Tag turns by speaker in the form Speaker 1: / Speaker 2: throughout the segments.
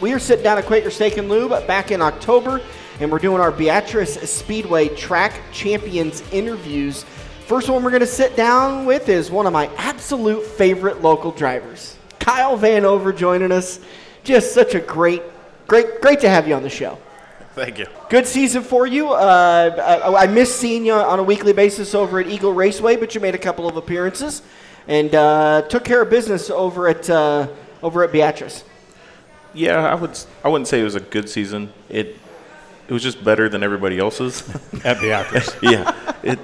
Speaker 1: We are sitting down at Quaker Steak and Lube back in October, and we're doing our Beatrice Speedway Track Champions interviews. First one we're going to sit down with is one of my absolute favorite local drivers, Kyle Vanover, joining us. Just such a great, great, great to have you on the show.
Speaker 2: Thank you.
Speaker 1: Good season for you. Uh, I, I miss seeing you on a weekly basis over at Eagle Raceway, but you made a couple of appearances and uh, took care of business over at uh, over at Beatrice.
Speaker 2: Yeah, I would. I wouldn't say it was a good season. It it was just better than everybody else's.
Speaker 3: At Beatrice.
Speaker 2: yeah. It.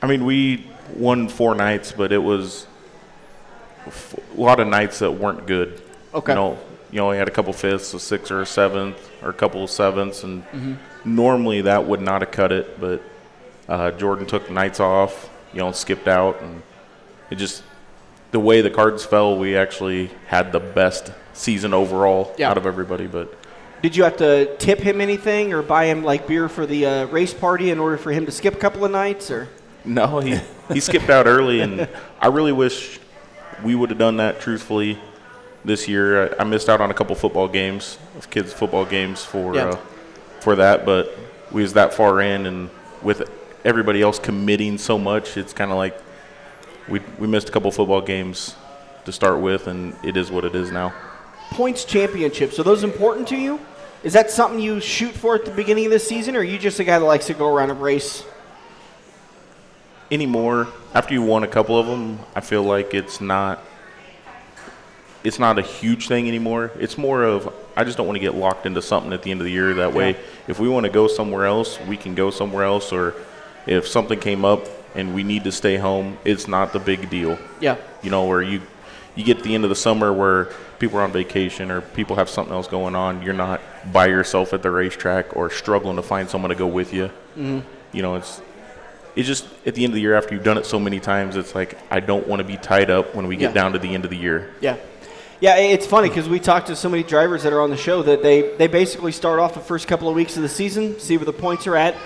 Speaker 2: I mean, we won four nights, but it was f- a lot of nights that weren't good.
Speaker 1: Okay.
Speaker 2: You know, you only had a couple fifths, a sixth or a seventh, or a couple of sevenths, and normally that would not have cut it. But uh, Jordan took nights off, you know, skipped out, and it just the way the cards fell, we actually had the best season overall
Speaker 1: Yeah.
Speaker 2: out of everybody. But
Speaker 1: Did you have to tip him anything or buy him like beer for the uh, race party in order for him to skip a couple of nights? Or
Speaker 2: no, he he skipped out early, and I really wish we would have done that. Truthfully, this year I, I missed out on a couple football games, kids' football games for
Speaker 1: Yeah.
Speaker 2: uh, for that, but we was that far in, and with everybody else committing so much, it's kind of like we we missed a couple football games to start with, and it is what it is now.
Speaker 1: Points championships are those important to you? Is that something you shoot for at the beginning of the season, or are you just a guy that likes to go around and race?
Speaker 2: anymore after you won a couple of them i feel like it's not it's not a huge thing anymore it's more of i just don't want to get locked into something at the end of the year that way
Speaker 1: Yeah.
Speaker 2: if we want to go somewhere else we can go somewhere else or if something came up and we need to stay home it's not the big deal
Speaker 1: Yeah.
Speaker 2: you know where you you get to the end of the summer where people are on vacation or people have something else going on you're not by yourself at the racetrack or struggling to find someone to go with you
Speaker 1: Mm-hmm.
Speaker 2: you know it's it's just at the end of the year after you've done it so many times it's like i don't want to be tied up when we get
Speaker 1: Yeah.
Speaker 2: down to the end of the year
Speaker 1: Yeah. Yeah, it's funny because we talked to so many drivers that are on the show that they, they basically start off the first couple of weeks of the season, see where the points are at,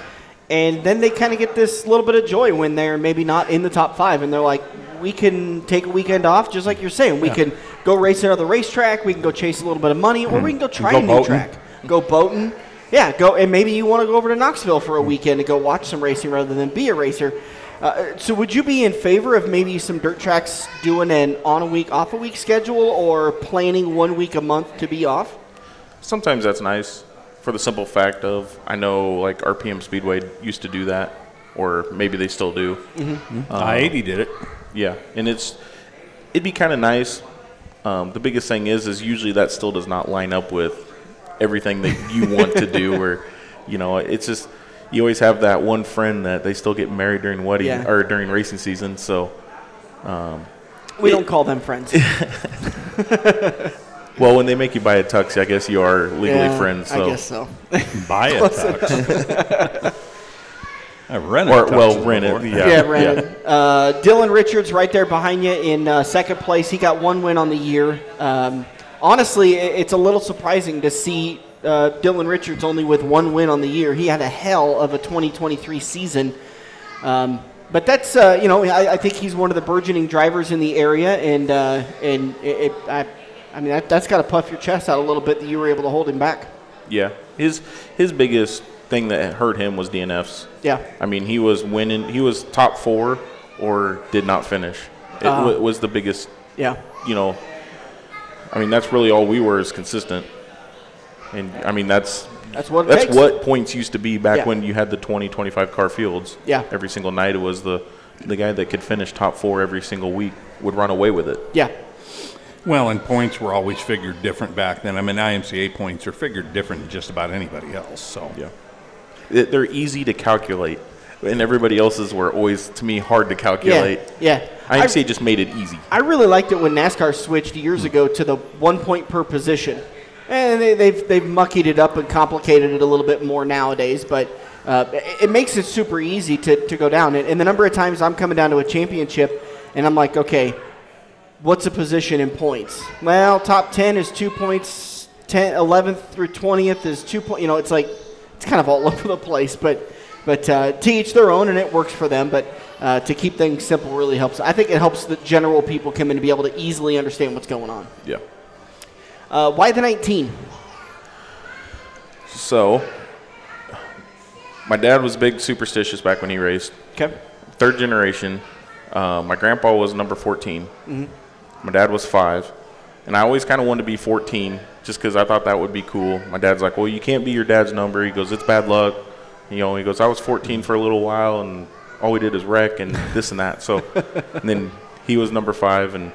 Speaker 1: and then they kind of get this little bit of joy when they're maybe not in the top five, and they're like, we can take a weekend off, just like you're saying. We can go race another racetrack, we can go chase a little bit of money, or we can go try
Speaker 3: Go
Speaker 1: a new
Speaker 3: boating.
Speaker 1: track. Go boating. Yeah, go, and maybe you want to go over to Knoxville for a weekend and go watch some racing rather than be a racer. Uh, so, would you be in favor of maybe some dirt tracks doing an on a week, off a week schedule, or planning one week a month to be off?
Speaker 2: sometimes that's nice for the simple fact of i know like rpm speedway used to do that or maybe they still do mm-hmm.
Speaker 3: um, I-80 did it.
Speaker 2: Yeah, and it's it'd be kind of nice. Um, the biggest thing is, is usually that still does not line up with everything that you want to do, or you know, it's just you always have that one friend that they still get married during wedding
Speaker 1: Yeah.
Speaker 2: or during racing season. So, um,
Speaker 1: We don't call them friends.
Speaker 2: well, when they make you buy a tux, I guess you are legally
Speaker 1: Yeah,
Speaker 2: friends. So,
Speaker 1: I guess so.
Speaker 3: Buy a tux. I rented
Speaker 2: or
Speaker 3: tuxes
Speaker 2: well, rent
Speaker 3: before.
Speaker 2: it.
Speaker 1: Yeah,
Speaker 2: Yeah,
Speaker 1: Brandon. Uh, Dylan Richards right there behind you in uh, second place. He got one win on the year. Um, honestly, it's a little surprising to see uh, Dylan Richards only with one win on the year. He had a hell of a 2023 season. Um, but that's uh, you know I, I think he's one of the burgeoning drivers in the area, and uh, and it, it, I, I mean that, that's got to puff your chest out a little bit that you were able to hold him back.
Speaker 2: Yeah, his his biggest thing that hurt him was DNFs.
Speaker 1: Yeah.
Speaker 2: I mean, he was winning. He was top four or did not finish. It
Speaker 1: Uh-huh.
Speaker 2: wa- was the biggest.
Speaker 1: Yeah.
Speaker 2: You know, I mean, that's really all we were is consistent. And I mean, that's
Speaker 1: That's what
Speaker 2: that's
Speaker 1: takes.
Speaker 2: what points used to be back
Speaker 1: Yeah.
Speaker 2: when you had the 20, 25 car fields.
Speaker 1: Yeah.
Speaker 2: Every single night, it was the the guy that could finish top four every single week would run away with it.
Speaker 1: Yeah.
Speaker 3: Well, and points were always figured different back then. I mean, IMCA points are figured different than just about anybody else. So
Speaker 2: Yeah. They're easy to calculate, and everybody else's were always, to me, hard to calculate.
Speaker 1: Yeah. yeah.
Speaker 2: IMCA just made it easy.
Speaker 1: I really liked it when NASCAR switched years ago to the one point per position. And they, they've they've muckied it up and complicated it a little bit more nowadays, but uh, it, it makes it super easy to, to go down. And, and the number of times I'm coming down to a championship, and I'm like, okay, what's a position in points? Well, top 10 is two points, 10, 11th through 20th is two points. You know, it's like, it's kind of all over the place, but, but uh, to each their own, and it works for them. But uh, to keep things simple really helps. I think it helps the general people come in to be able to easily understand what's going on.
Speaker 2: Yeah.
Speaker 1: Uh, why the 19?
Speaker 2: So, my dad was big superstitious back when he raced.
Speaker 1: Okay.
Speaker 2: Third generation. Uh, my grandpa was number 14. My dad was five. And I always kind of wanted to be 14 just because I thought that would be cool. My dad's like, well, you can't be your dad's number. He goes, it's bad luck. You know, he goes, I was 14 for a little while and all we did is wreck and this and that. So, and then he was number five. And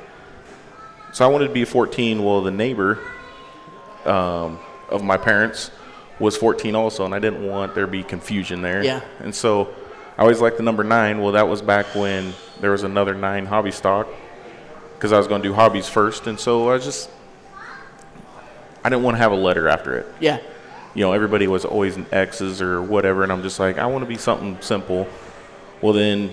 Speaker 2: so I wanted to be 14. Well, the neighbor um, of my parents was 14 also, and I didn't want there to be confusion there.
Speaker 1: Yeah.
Speaker 2: And so I always liked the number nine. Well, that was back when there was another nine hobby stock because I was going to do hobbies first. And so I just, I didn't want to have a letter after it.
Speaker 1: Yeah.
Speaker 2: You know, everybody was always in X's or whatever, and I'm just like, I want to be something simple. Well, then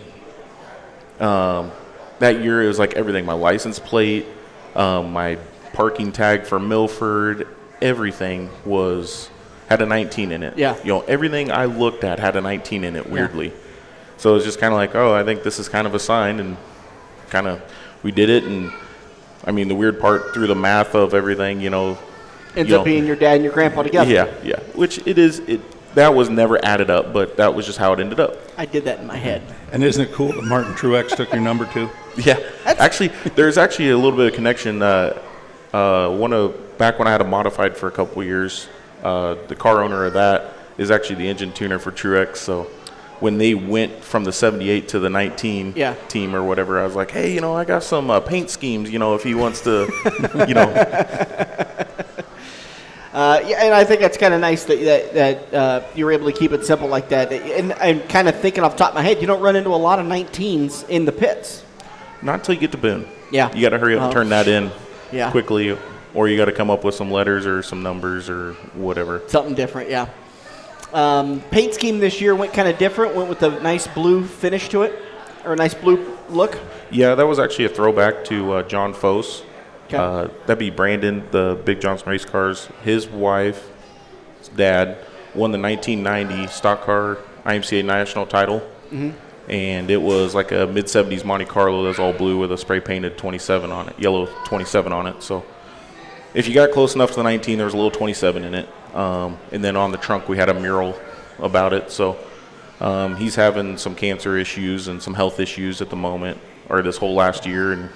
Speaker 2: um, that year it was like everything my license plate, um, my parking tag for Milford, everything was had a 19 in it.
Speaker 1: Yeah.
Speaker 2: You know, everything I looked at had a 19 in it, weirdly. So it was just kind of like, oh, I think this is kind of a sign, and kind of we did it. And I mean, the weird part through the math of everything, you know,
Speaker 1: Ends
Speaker 2: you
Speaker 1: up
Speaker 2: know,
Speaker 1: being your dad and your grandpa together.
Speaker 2: yeah, yeah. Which it is. It that was never added up, but that was just how it ended up.
Speaker 1: I did that in my head.
Speaker 3: And isn't it cool that Martin Truex took your number too?
Speaker 2: Yeah, actually, there's actually a little bit of connection. Uh, uh, one of back when I had a modified for a couple years, uh, the car owner of that is actually the engine tuner for Truex. So when they went from the 78 to the 19
Speaker 1: Yeah.
Speaker 2: team or whatever, I was like, hey, you know, I got some uh, paint schemes. You know, if he wants to, you know,
Speaker 1: Uh, yeah, and I think that's kind of nice that that, that uh, you were able to keep it simple like that. And I'm kind of thinking off the top of my head, you don't run into a lot of 19s in the pits.
Speaker 2: not until you get to Boone.
Speaker 1: Yeah.
Speaker 2: you got to hurry up and
Speaker 1: Oh.
Speaker 2: turn that in
Speaker 1: Yeah.
Speaker 2: quickly, or you got to come up with some letters or some numbers or whatever.
Speaker 1: Something different, yeah. Um, paint scheme this year went kind of different. Went with a nice blue finish to it, or a nice blue look.
Speaker 2: Yeah, that was actually a throwback to uh, John Fosse.
Speaker 1: Okay.
Speaker 2: Uh, that'd be Brandon, the Big Johnson race cars. His wife, his dad, won the 1990 stock car IMCA national title.
Speaker 1: Mm-hmm.
Speaker 2: And it was like a mid 70s Monte Carlo that's all blue with a spray painted 27 on it, yellow 27 on it. So if you got close enough to the 19, there was a little 27 in it. Um, and then on the trunk, we had a mural about it. So um, he's having some cancer issues and some health issues at the moment, or this whole last year, and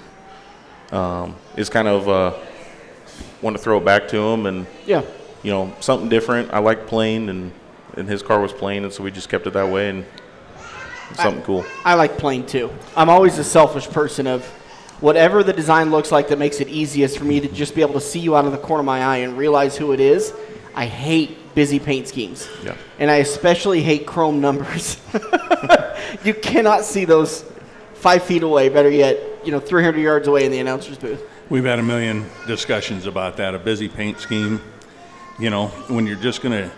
Speaker 2: um, is kind of uh, want to throw it back to him, and
Speaker 1: Yeah.
Speaker 2: you know something different. I like plain, and and his car was plain, and so we just kept it that way, and something cool.
Speaker 1: I like plain too. I'm always a selfish person of whatever the design looks like that makes it easiest for me to just be able to see you out of the corner of my eye and realize who it is. I hate busy paint schemes.
Speaker 2: Yeah.
Speaker 1: And I especially hate chrome numbers. you cannot see those five feet away, better yet, you know, 300 yards away in the announcer's booth.
Speaker 3: We've had a million discussions about that. A busy paint scheme, you know, when you're just going to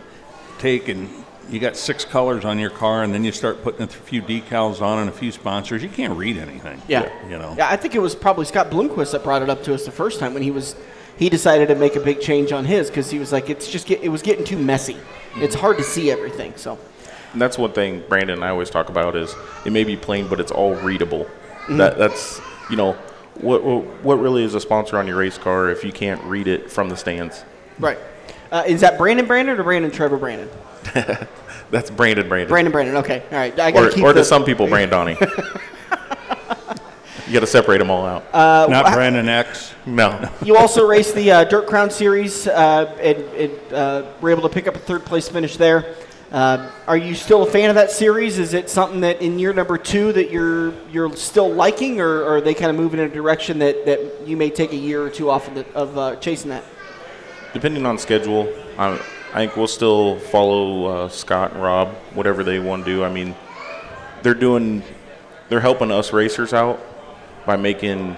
Speaker 3: take and you got six colors on your car, and then you start putting a few decals on and a few sponsors, you can't read anything.
Speaker 1: Yeah.
Speaker 3: you know.
Speaker 1: Yeah, I think it was probably Scott Bloomquist that brought it up to us the first time when he was he decided to make a big change on his because he was like it's just get, it was getting too messy. It's hard to see everything. So
Speaker 2: And that's one thing Brandon and I always talk about is it may be plain, but it's all readable. That that's you know what, what what really is a sponsor on your race car if you can't read it from the stands.
Speaker 1: right. Uh, is that Brandon Brandon or Brandon Trevor Brandon?
Speaker 2: That's Brandon Brandon.
Speaker 1: Brandon Brandon. Okay. All right. I got
Speaker 2: or
Speaker 1: to keep
Speaker 2: or
Speaker 1: the,
Speaker 2: to some people, Brandoni. you got to separate them all out.
Speaker 1: Uh,
Speaker 3: Not Brandon X.
Speaker 2: no.
Speaker 1: You also raced the uh, Dirt Crown Series uh, and, and uh, were able to pick up a third place finish there. Uh, are you still a fan of that series? Is it something that in year number two that you're you're still liking, or, or are they kind of moving in a direction that, that you may take a year or two off of, the, of uh, chasing that?
Speaker 2: Depending on schedule, I, I think we'll still follow uh, Scott and Rob, whatever they want to do. I mean, they're doing, they're helping us racers out by making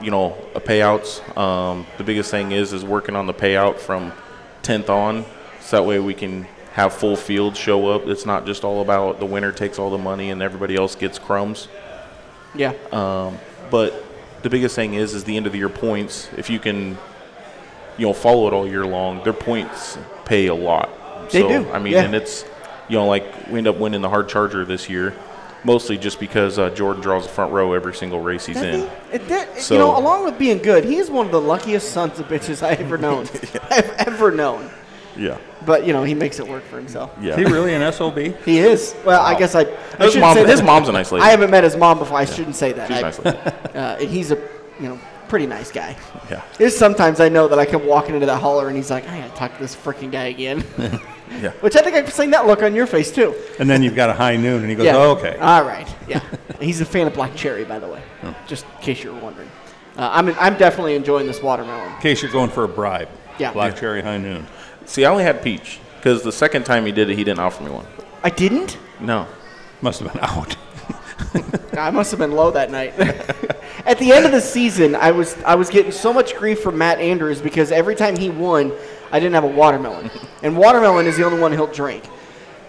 Speaker 2: you know, a payouts. Um, the biggest thing is is working on the payout from 10th on, so that way we can have full fields show up. It's not just all about the winner takes all the money and everybody else gets crumbs.
Speaker 1: Yeah.
Speaker 2: Um, But the biggest thing is is the end of the year points. If you can, you know, follow it all year long, their points pay a lot.
Speaker 1: They
Speaker 2: so,
Speaker 1: do,
Speaker 2: I mean,
Speaker 1: yeah.
Speaker 2: and it's, you know, like we end up winning the hard charger this year, mostly just because uh, Jordan draws the front row every single race he's
Speaker 1: That
Speaker 2: in.
Speaker 1: thing- it- that- you know, along with being good, he's one of the luckiest sons of bitches I ever known. I've ever known.
Speaker 2: Yeah.
Speaker 1: But you know, he makes it work for himself.
Speaker 2: Yeah.
Speaker 3: Is he really an SOB?
Speaker 1: He is. Well, I guess I. I
Speaker 2: His,
Speaker 1: shouldn't
Speaker 2: mom,
Speaker 1: say
Speaker 2: his mom's a nice lady.
Speaker 1: I haven't met his mom before. I shouldn't say that.
Speaker 2: She's
Speaker 1: I-
Speaker 2: a nice lady.
Speaker 1: uh, he's a, you know, pretty nice guy.
Speaker 2: Yeah.
Speaker 1: There's sometimes I know that I come walking into that holler and he's like, I gotta talk to this freaking guy again.
Speaker 2: Yeah.
Speaker 1: Which I think I've seen that look on your face too.
Speaker 3: And then you've got a high noon, and he goes,
Speaker 1: yeah.
Speaker 3: oh, okay.
Speaker 1: All right. Yeah. he's a fan of Black Cherry, by the way, just in case you were wondering. Uh, I'm, I'm definitely enjoying this watermelon.
Speaker 3: In case you're going for a bribe.
Speaker 1: Yeah.
Speaker 3: Black
Speaker 1: Yeah.
Speaker 3: cherry high noon.
Speaker 2: See, I only had peach because the second time he did it, he didn't offer me one.
Speaker 1: I didn't.
Speaker 2: No.
Speaker 3: Must have been out.
Speaker 1: I must have been low that night. At the end of the season, I was I was getting so much grief from Matt Andrews because every time he won, I didn't have a watermelon, and watermelon is the only one he'll drink.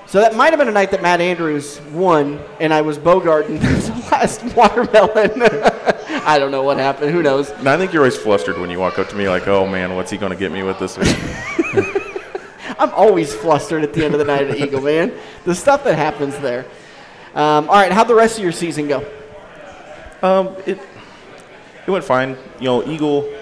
Speaker 1: So that might have been a night that Matt Andrews won, and I was bogarting the last watermelon. I don't know what happened. Who knows?
Speaker 2: No, I think you're always flustered when you walk up to me like, oh man, what's he going to get me with this week?
Speaker 1: I'm always flustered at the end of the night at Eagle, man. The stuff that happens there. Um, all right, how'd the rest of your season go?
Speaker 2: Um, it it went fine. You know, Eagle.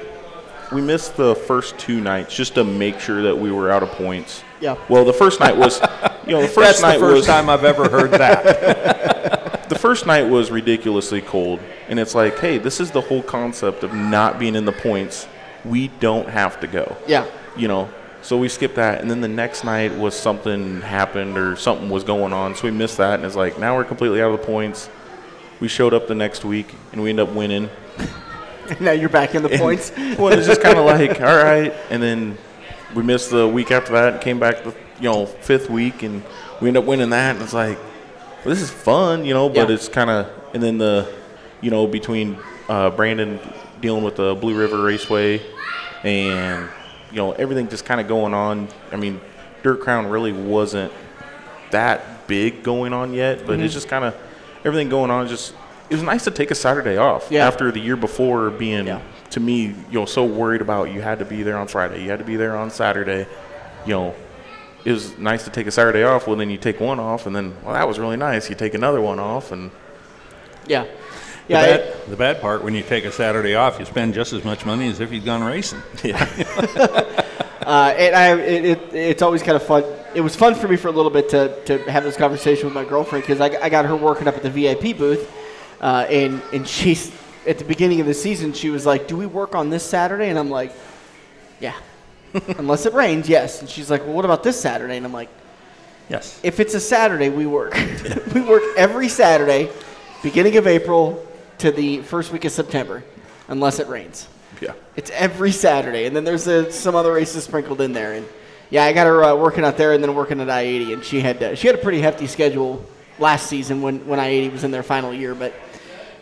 Speaker 2: We missed the first two nights just to make sure that we were out of points.
Speaker 1: Yeah.
Speaker 2: Well, the first night was, you know, the first
Speaker 3: That's
Speaker 2: night
Speaker 3: the first
Speaker 2: was
Speaker 3: time I've ever heard that.
Speaker 2: the first night was ridiculously cold, and it's like, hey, this is the whole concept of not being in the points. We don't have to go.
Speaker 1: Yeah.
Speaker 2: You know, so we skipped that, and then the next night was something happened or something was going on, so we missed that, and it's like now we're completely out of the points. We showed up the next week, and we end up winning.
Speaker 1: Now you're back in the points.
Speaker 2: well, it's just kind of like, all right. And then we missed the week after that and came back the, you know, fifth week and we end up winning that. And it's like, well, this is fun, you know, but
Speaker 1: Yeah.
Speaker 2: it's kind of, and then the, you know, between uh, Brandon dealing with the Blue River Raceway and, you know, everything just kind of going on. I mean, Dirt Crown really wasn't that big going on yet, but it's mm-hmm. just kind of everything going on. Just it was nice to take a Saturday off
Speaker 1: Yeah.
Speaker 2: after the year before being
Speaker 1: Yeah.
Speaker 2: to me, you know, so worried about you had to be there on Friday, you had to be there on Saturday. You know, it was nice to take a Saturday off. Well, then you take one off, and then well, that was really nice. You take another one off, and
Speaker 1: Yeah.
Speaker 3: The
Speaker 1: Yeah.
Speaker 3: bad,
Speaker 1: it-
Speaker 3: the bad part, when you take a Saturday off, you spend just as much money as if you'd gone racing.
Speaker 1: Uh, and I, it, it, it's always kind of fun. It was fun for me for a little bit to, to have this conversation with my girlfriend because I, I got her working up at the VIP booth, uh, and and she's at the beginning of the season she was like, "Do we work on this Saturday?" And I'm like, "Yeah, unless it rains, yes." And she's like, "Well, what about this Saturday?" And I'm like,
Speaker 3: Yes.
Speaker 1: "If it's a Saturday, we work. we work every Saturday, beginning of April to the first week of September, unless it rains."
Speaker 2: yeah,
Speaker 1: It's every Saturday, and then there's uh some other races sprinkled in there. And yeah, I got her uh, working out there, and then working at I-80, and she had uh, she had a pretty hefty schedule last season when when I-80 was in their final year. But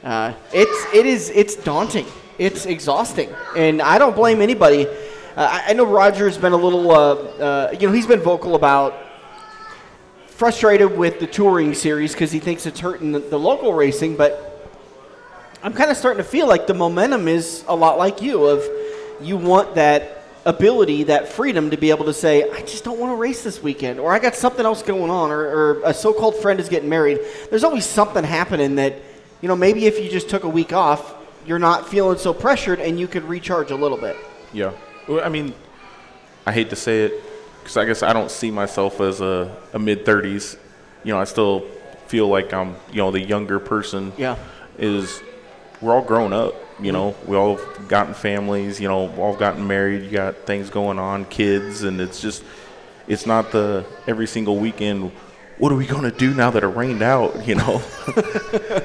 Speaker 1: uh, it's it is it's daunting, it's exhausting, and I don't blame anybody. Uh, I, I know Roger's been a little, uh, uh, you know, he's been vocal about frustrated with the touring series because he thinks it's hurting the, the local racing, but. I'm kind of starting to feel like the momentum is a lot like you of you want that ability, that freedom to be able to say, I just don't want to race this weekend, or I got something else going on, or, or a so-called friend is getting married. There's always something happening that, you know, maybe if you just took a week off, you're not feeling so pressured and you could recharge a little bit.
Speaker 2: yeah. Well, I mean, I hate to say it because I guess I don't see myself as a, a mid 30s. You know, I still feel like I'm, you know, the younger person.
Speaker 1: Yeah.
Speaker 2: Is we're all grown up. You know, we all gotten families. You know, all gotten married. You got things going on, kids, and it's just, it's not the every single weekend. What are we going to do now that it rained out? You know,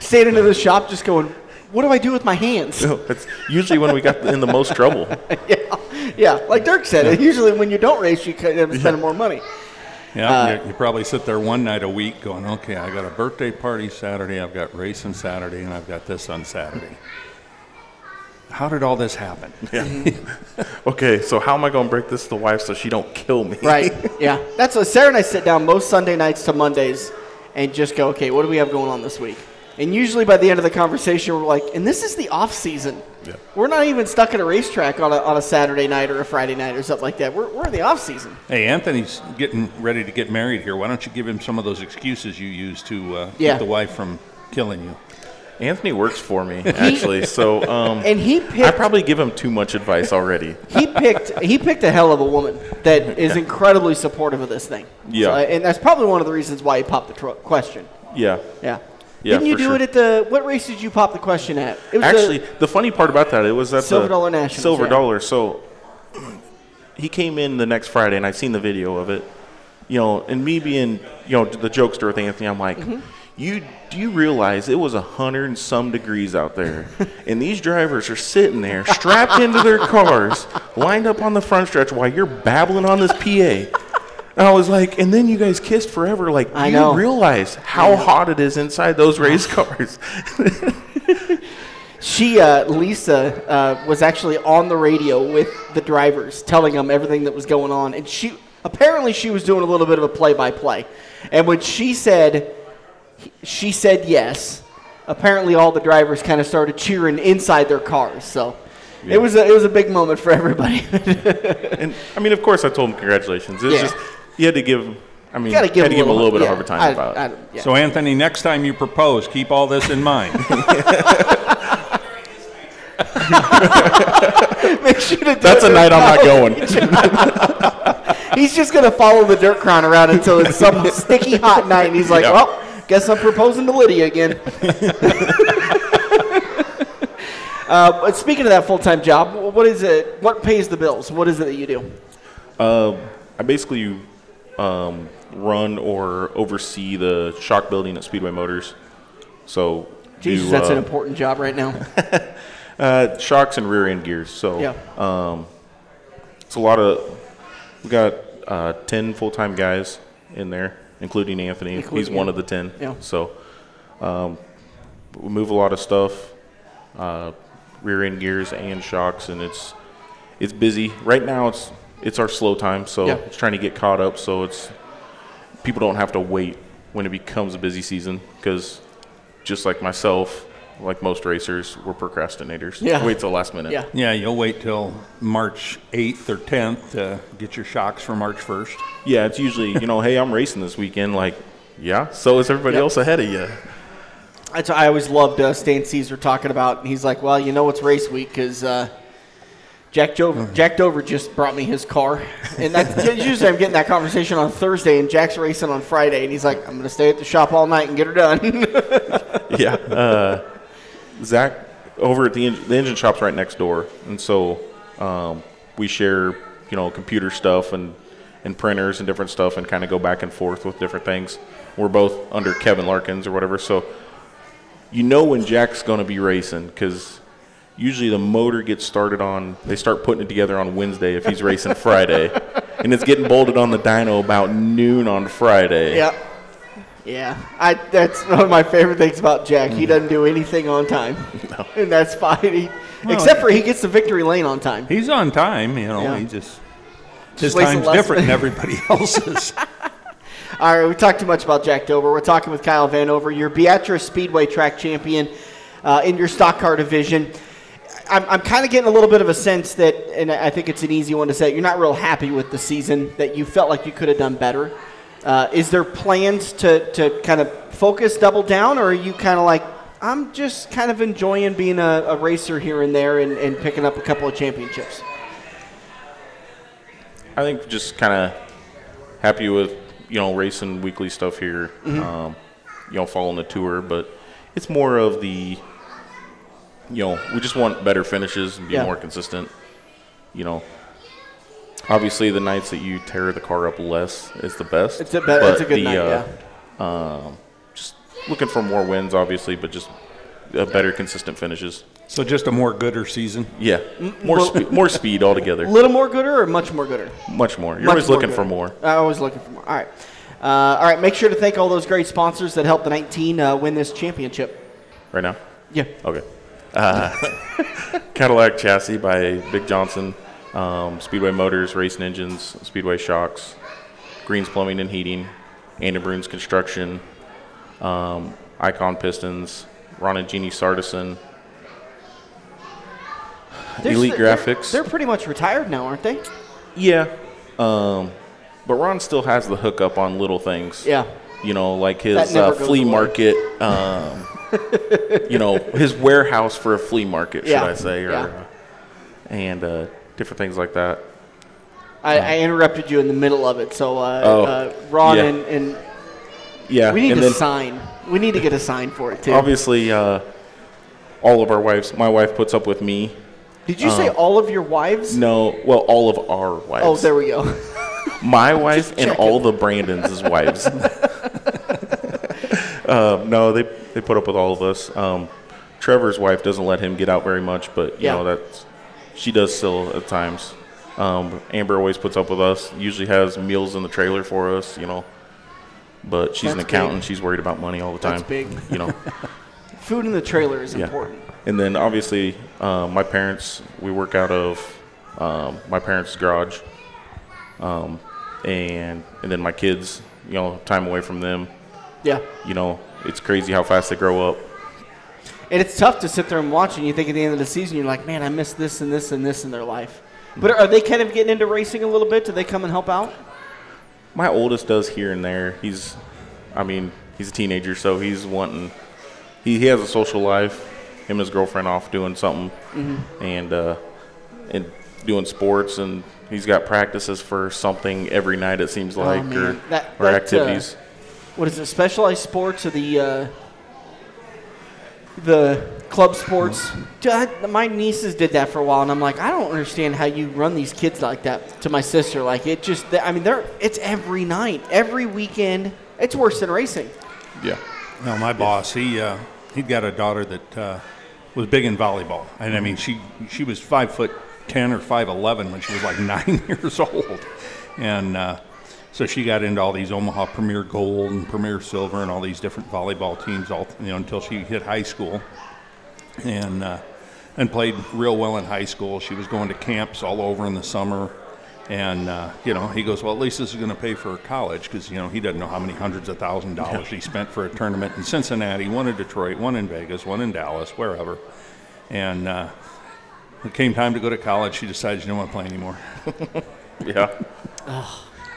Speaker 1: Standing in the shop just going, what do I do with my hands?
Speaker 2: it's usually when we got in the most trouble.
Speaker 1: yeah, yeah. Like Dirk said, usually when you don't race, you could end up spending more money.
Speaker 3: Yeah,
Speaker 1: Uh,
Speaker 3: you, you probably sit there one night a week going, okay, I got a birthday party Saturday, I've got racing Saturday, and I've got this on Saturday. how did all this happen? Yeah.
Speaker 2: Okay, so how am I going to break this to the wife so she don't kill me?
Speaker 1: Right. Yeah. That's what Sarah and I sit down most Sunday nights to Mondays and just go, okay, what do we have going on this week? And usually by the end of the conversation, we're like, and this is the off season.
Speaker 2: Yeah.
Speaker 1: We're not even stuck at a racetrack on a, on a Saturday night or a Friday night or something like that. We're, we're in the off season.
Speaker 3: Hey, Anthony's getting ready to get married here. Why don't you give him some of those excuses you use to uh,
Speaker 1: Yeah.
Speaker 3: keep the wife from killing you?
Speaker 2: Anthony works for me, actually. so um,
Speaker 1: And he
Speaker 2: I probably give him too much advice already.
Speaker 1: he picked he picked a hell of a woman that is incredibly supportive of this thing.
Speaker 2: Yeah.
Speaker 1: So, and that's probably one of the reasons why he popped the tr- question.
Speaker 2: Yeah.
Speaker 1: Yeah.
Speaker 2: Yeah,
Speaker 1: Didn't you do
Speaker 2: sure.
Speaker 1: it at the what race did you pop the question at? It was
Speaker 2: Actually,
Speaker 1: the,
Speaker 2: the funny part about that, it was at
Speaker 1: Silver
Speaker 2: the
Speaker 1: Dollar Nationals,
Speaker 2: Silver
Speaker 1: yeah.
Speaker 2: Dollar. So he came in the next Friday, and I seen the video of it. You know, and me being, you know, the jokester with Anthony, I'm like,
Speaker 1: Mm-hmm.
Speaker 2: you do you realize it was a hundred and some degrees out there, and these drivers are sitting there strapped into their cars, lined up on the front stretch while you're babbling on this PA. And I was like, and then you guys kissed forever. Like, do
Speaker 1: I
Speaker 2: you
Speaker 1: know.
Speaker 2: realize how hot it is inside those race cars?
Speaker 1: she uh, Lisa uh, was actually on the radio with the drivers, telling them everything that was going on, and she apparently she was doing a little bit of a play-by-play. And when she said she said yes, apparently all the drivers kind of started cheering inside their cars. So. It was a, it was a big moment for everybody.
Speaker 2: And I mean, of course, I told him congratulations. It's
Speaker 1: Yeah.
Speaker 2: just you had to give. I mean,
Speaker 1: Gotta give
Speaker 2: had to
Speaker 1: him
Speaker 2: give him a little bit
Speaker 1: yeah,
Speaker 2: of hard time
Speaker 1: I-
Speaker 2: about
Speaker 1: I-
Speaker 2: it.
Speaker 1: yeah.
Speaker 3: So, Anthony, next time you propose, keep all this in mind.
Speaker 1: Make sure to do
Speaker 2: That's a night I'm not going.
Speaker 1: He's just gonna follow the dirt crown around until it's some sticky hot night, and he's like,
Speaker 2: Yeah.
Speaker 1: "Well, guess I'm proposing to Lydia again." uh, but speaking of that full-time job, what is it? What pays the bills? What is it that you do?
Speaker 2: Uh, I basically um, run or oversee the shock building at Speedway Motors. So
Speaker 1: Jesus,
Speaker 2: do,
Speaker 1: that's an
Speaker 2: uh,
Speaker 1: important job right now.
Speaker 2: uh, shocks and rear end gears. So
Speaker 1: Yeah.
Speaker 2: um, it's a lot of. We got uh, ten full time guys in there, including Anthony.
Speaker 1: Including
Speaker 2: He's one of the ten.
Speaker 1: Yeah.
Speaker 2: So um, we move a lot of stuff, uh, rear end gears and shocks, and it's it's busy right now. It's it's our slow time, so
Speaker 1: Yeah.
Speaker 2: it's trying to get caught up. So it's people don't have to wait when it becomes a busy season because just like myself, like most racers, we're procrastinators.
Speaker 1: Yeah.
Speaker 2: Wait till last minute.
Speaker 1: Yeah.
Speaker 3: yeah, you'll wait till March 8th or 10th to get your shocks for March 1st.
Speaker 2: Yeah, it's usually, you know, hey, I'm racing this weekend. Like, yeah, so is everybody
Speaker 1: Yep.
Speaker 2: else ahead of you.
Speaker 1: That's I always loved uh, Stan Caesar talking about. And he's like, "Well, you know it's race week because uh, Jack Dover, Jack Dover just brought me his car, and that's usually I'm getting that conversation on Thursday, and Jack's racing on Friday, and he's like, "I'm going to stay at the shop all night and get her done."
Speaker 2: yeah. Uh, Zach over at the, en- the engine shop's right next door, and so um, we share, you know, computer stuff and and printers and different stuff, and kind of go back and forth with different things. We're both under Kevin Larkins or whatever, so you know when Jack's going to be racing because usually the motor gets started on. They start putting it together on Wednesday if he's racing Friday, and it's getting bolted on the dyno about noon on Friday.
Speaker 1: yeah, yeah. I that's one of my favorite things about Jack. He doesn't do anything on time, and that's fine. He, except for he gets the victory lane on time.
Speaker 3: He's on time, you know,
Speaker 1: Yeah.
Speaker 3: he just. His
Speaker 1: waits
Speaker 3: time's different than everybody else's.
Speaker 1: All right, we talked too much about Jack Dover. We're talking with Kyle Vanover, your Beatrice Speedway track champion uh, in your stock car division. I'm, I'm kind of getting a little bit of a sense that, and I think it's an easy one to say, you're not real happy with the season, that you felt like you could have done better. Uh, is there plans to, to kind of focus, double down, or are you kind of like, I'm just kind of enjoying being a, a racer here and there and, and picking up a couple of championships?
Speaker 2: I think just kind of happy with you know racing weekly stuff here, um, you know following the tour, but it's more of the you know we just want better finishes and be
Speaker 1: Yeah.
Speaker 2: more consistent. You know, obviously the nights that you tear the car up less is the best.
Speaker 1: It's a be- it's a
Speaker 2: but
Speaker 1: good
Speaker 2: the,
Speaker 1: night,
Speaker 2: uh, um, just looking for more wins, obviously, but just uh, better consistent finishes.
Speaker 3: so just a more gooder season.
Speaker 2: Yeah, more
Speaker 1: well-
Speaker 2: spe- more speed altogether.
Speaker 1: A little more gooder or much more gooder?
Speaker 2: Much more. You're
Speaker 1: Much
Speaker 2: always
Speaker 1: more
Speaker 2: looking
Speaker 1: good.
Speaker 2: for more.
Speaker 1: I always looking for more. All right. Uh, all right. Make sure to thank all those great sponsors that helped the 19 uh, win this championship.
Speaker 2: Right now.
Speaker 1: Yeah.
Speaker 2: Okay. Cadillac chassis by Big Johnson, um, Speedway Motors, Racing Engines, Speedway Shocks, Greens Plumbing and Heating, Andy Bruins Construction, um, Icon Pistons, Ron and Jeannie Sardison,
Speaker 1: They're
Speaker 2: Elite
Speaker 1: st- they're-
Speaker 2: Graphics.
Speaker 1: They're, pretty much retired now, aren't they?
Speaker 2: Yeah, um, but Ron still has the hookup on little things.
Speaker 1: Yeah.
Speaker 2: You know, like his uh, flea
Speaker 1: away.
Speaker 2: market. Um, you know, his warehouse for a flea market, should
Speaker 1: Yeah,
Speaker 2: I say, or
Speaker 1: yeah.
Speaker 2: uh, and uh, different things like that.
Speaker 1: I, I interrupted you in the middle of it, so uh,
Speaker 2: Oh,
Speaker 1: uh, Ron
Speaker 2: yeah.
Speaker 1: and, and
Speaker 2: Yeah,
Speaker 1: we need
Speaker 2: and
Speaker 1: a
Speaker 2: then
Speaker 1: sign. We need to get a sign for it too.
Speaker 2: obviously, uh, all of our wives. My wife puts up with me.
Speaker 1: Did you say all of your wives?
Speaker 2: No, well, all of our wives.
Speaker 1: Oh, there we go.
Speaker 2: My wife and all the Brandons' wives. um, no, they they put up with all of us. Um, Trevor's wife doesn't let him get out very much, but you
Speaker 1: Yeah.
Speaker 2: know that's she does still at times. Um, Amber always puts up with us. Usually has meals in the trailer for us, you know. But she's an accountant.
Speaker 1: big.
Speaker 2: She's worried about money all the time.
Speaker 1: That's big.
Speaker 2: You know.
Speaker 1: Food in the trailer is
Speaker 2: Yeah.
Speaker 1: important.
Speaker 2: And then obviously, um, my parents, we work out of um, my parents' garage. Um, and and then my kids, you know, time away from them.
Speaker 1: Yeah.
Speaker 2: You know, it's crazy how fast they grow up.
Speaker 1: And it's tough to sit there and watch, and you think at the end of the season, you're like, man, I missed this and this and this in their life. But are they kind of getting into racing a little bit? Do they come and help out?
Speaker 2: My oldest does here and there. He's, I mean, he's a teenager, so he's wanting. He, he has a social life. Him and his girlfriend off doing something, and uh, and doing sports, and he's got practices for something every night. It seems like, or
Speaker 1: Oh, man. That-
Speaker 2: or
Speaker 1: that, uh,
Speaker 2: activities.
Speaker 1: What is it? Specialized sports or the uh, the club sports? Dude, I- my nieces did that for a while, and I'm like, I don't understand how you run these kids like that. To my sister, like it just, I mean, they're it's every night, every weekend. It's worse than racing.
Speaker 2: yeah.
Speaker 3: No, my boss, he uh, he'd got a daughter that uh, was big in volleyball, and I mean, she she was five foot ten or five eleven when she was like nine years old, and uh, so she got into all these Omaha Premier Gold and Premier Silver and all these different volleyball teams, all you know, until she hit high school, and uh, and played real well in high school. She was going to camps all over in the summer. And uh, you know, he goes, well, at least this is going to pay for her college because you know he doesn't know how many hundreds of thousand dollars he spent for a tournament in Cincinnati, one in Detroit, one in Vegas, one in Dallas, wherever. And uh, it came time to go to college. She decided she didn't want to play anymore.
Speaker 2: Yeah.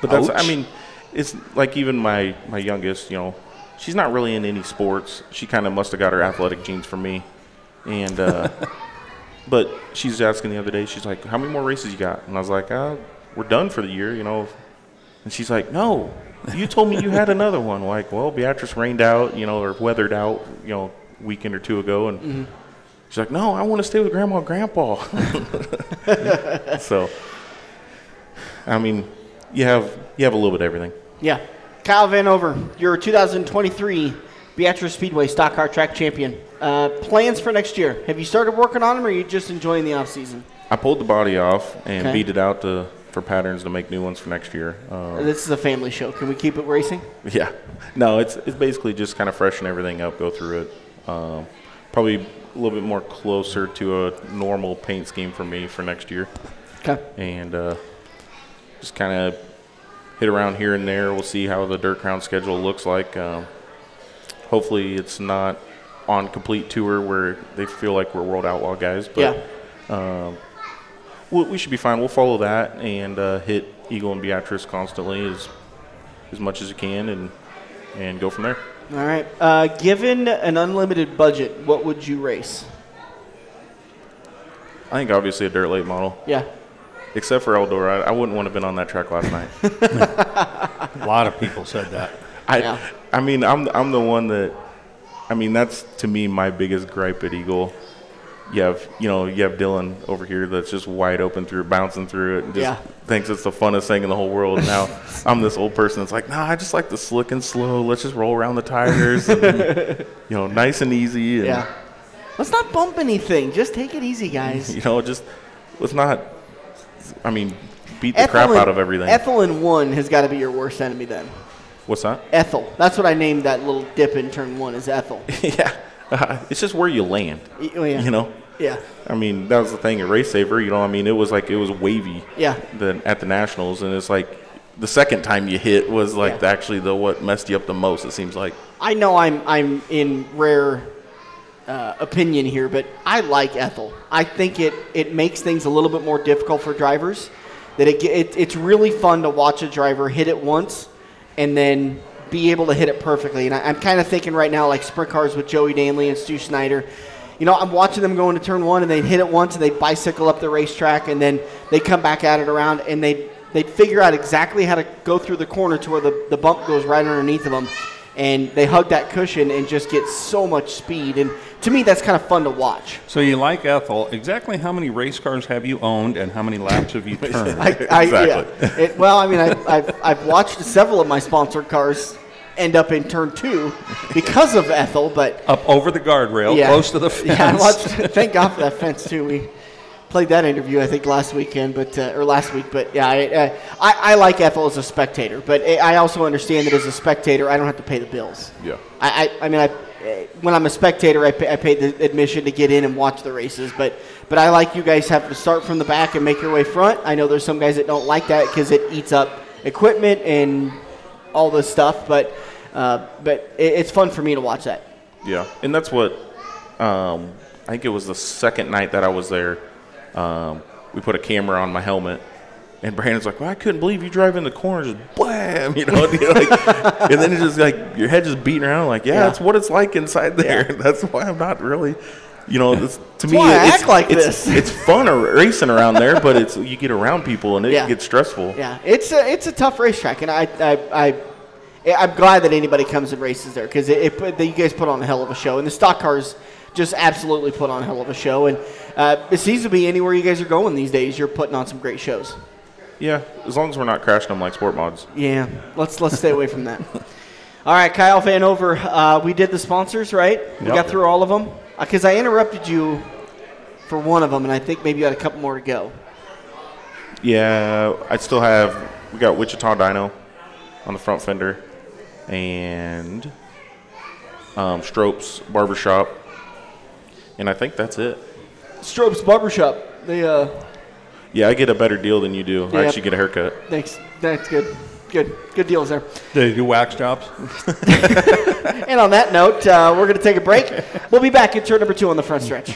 Speaker 2: But that's, I mean, it's like even my, my youngest, you know, she's not really in any sports. She kind of must have got her athletic genes from me. And, uh, but she's asking the other day, she's like, how many more races you got? And I was like, uh, we're done for the year, you know. And she's like, no, you told me you had another one. Like, well, Beatrice rained out, you know, or weathered out, you know, a weekend or two ago. And she's like, no, I want to stay with grandma and grandpa. so, I mean, you have you have a little bit of everything.
Speaker 1: Yeah. Kyle Vanover, your 2023 Beatrice Speedway Stock Car Track Champion. Uh, plans for next year? Have you started working on them, or are you just enjoying the off season?
Speaker 2: I pulled the body off and
Speaker 1: Okay.
Speaker 2: beat it out to for patterns to make new ones for next year. Um,
Speaker 1: This is a family show. Can we keep it racing?
Speaker 2: yeah, no, it's it's basically just kind of freshen everything up, go through it. Um, probably a little bit more closer to a normal paint scheme for me for next year,
Speaker 1: Okay.
Speaker 2: and uh, just kind of hit around here and there. We'll see how the dirt crown schedule looks like. Um, hopefully, it's not on complete tour where they feel like we're world outlaw guys, but.
Speaker 1: yeah.
Speaker 2: we we should be fine. We'll follow that and uh, hit Eagle and Beatrice constantly as as much as you can, and and go from there.
Speaker 1: All right. Uh, given an unlimited budget, what would you race?
Speaker 2: I think obviously a dirt late model,
Speaker 1: Yeah.
Speaker 2: Except for Eldora. I, I wouldn't want to have been on that track last night.
Speaker 3: A lot of people said that.
Speaker 2: I
Speaker 1: Yeah.
Speaker 2: I mean I'm I'm the one that I mean that's to me my biggest gripe at Eagle. You have you know you have Dylan over here that's just wide open through bouncing through it and just
Speaker 1: Yeah.
Speaker 2: thinks it's the funnest thing in the whole world. Now I'm this old person that's like, nah, I just like the slick and slow. Let's just roll around the tires, and, you know, nice and easy. And,
Speaker 1: Yeah. Let's not bump anything. Just take it easy, guys.
Speaker 2: You know, just let's not. I mean, beat the crap out of everything.
Speaker 1: Ethel in one has got to be your worst enemy then.
Speaker 2: What's that?
Speaker 1: Ethel. That's what I named that little dip in turn one is Ethel.
Speaker 2: yeah. Uh, it's just where you land.
Speaker 1: Oh, yeah.
Speaker 2: You know.
Speaker 1: Yeah.
Speaker 2: I mean, that was the thing at Race Saver. You know, I mean, it was like it was wavy.
Speaker 1: Yeah.
Speaker 2: The, at the nationals, and it's like the second time you hit was like
Speaker 1: Yeah.
Speaker 2: actually the what messed you up the most. It seems like.
Speaker 1: I know I'm I'm in rare uh, opinion here, but I like Ethel. I think it it makes things a little bit more difficult for drivers. That it, it it's really fun to watch a driver hit it once and then be able to hit it perfectly. And I, I'm kind of thinking right now like sprint cars with Joey Danley and Stu Snyder. You know, I'm watching them go into turn one and they hit it once and they bicycle up the racetrack and then they come back at it around and they they figure out exactly how to go through the corner to where the, the bump goes right underneath of them and they hug that cushion and just get so much speed. And to me, that's kind of fun to watch.
Speaker 3: So you like Ethel. Exactly how many race cars have you owned and how many laps have you turned?
Speaker 1: I, I,
Speaker 2: Exactly.
Speaker 1: yeah. It, well, I mean, I, I've, I've watched several of my sponsored cars end up in turn two because of Ethel, but
Speaker 3: Up over the guardrail,
Speaker 1: yeah.
Speaker 3: close to the fence.
Speaker 1: Yeah, I watched, thank God for that fence too. We played that interview I think last weekend, but uh, or last week. But yeah, I, uh, I I like Ethel as a spectator, but I also understand that as a spectator, I don't have to pay the bills.
Speaker 2: Yeah.
Speaker 1: I I, I mean I. uh, When I'm a spectator, I pay, I pay the admission to get in and watch the races, but but I like you guys have to start from the back and make your way front. I know there's some guys that don't like that because it eats up equipment and all this stuff, but uh, but it, it's fun for me to watch that.
Speaker 2: Yeah, and that's what um, I think it was the second night that I was there. Um, we put a camera on my helmet, and Brandon's like, "Well, I couldn't believe you drive in the corner, just blam, you know." and, like, and then it's just like your head just beating around, like, "Yeah,
Speaker 1: Yeah.
Speaker 2: that's what it's like inside there." That's why I'm not really, you know, this, to me,
Speaker 1: why I
Speaker 2: it's,
Speaker 1: act like
Speaker 2: it's,
Speaker 1: this.
Speaker 2: It's fun racing around there, but it's you get around people and it
Speaker 1: Yeah.
Speaker 2: gets stressful.
Speaker 1: Yeah, it's a it's a tough racetrack, and I I, I I'm glad that anybody comes and races there because it, it you guys put on a hell of a show, and the stock cars just absolutely put on a hell of a show, and uh, it seems to be anywhere you guys are going these days, you're putting on some great shows.
Speaker 2: Yeah, as long as we're not crashing them like sport mods.
Speaker 1: Yeah, let's let's stay away from that. All right, Kyle Vanover, uh, we did the sponsors, right? We
Speaker 3: Yep.
Speaker 1: got through all of them because I interrupted you for one of them, and I think maybe you had a couple more to go.
Speaker 2: Yeah, I still have. We got Wichita Dino on the front fender, and um, Stropes Barbershop, and I think that's it.
Speaker 1: Strobes Barbershop. They uh,
Speaker 2: Yeah, I get a better deal than you do. I actually get a haircut.
Speaker 1: thanks. That's good. Good. Good deals there.
Speaker 3: They do wax jobs.
Speaker 1: And on that note, uh, we're going to take a break. We'll be back in turn number two on the front stretch.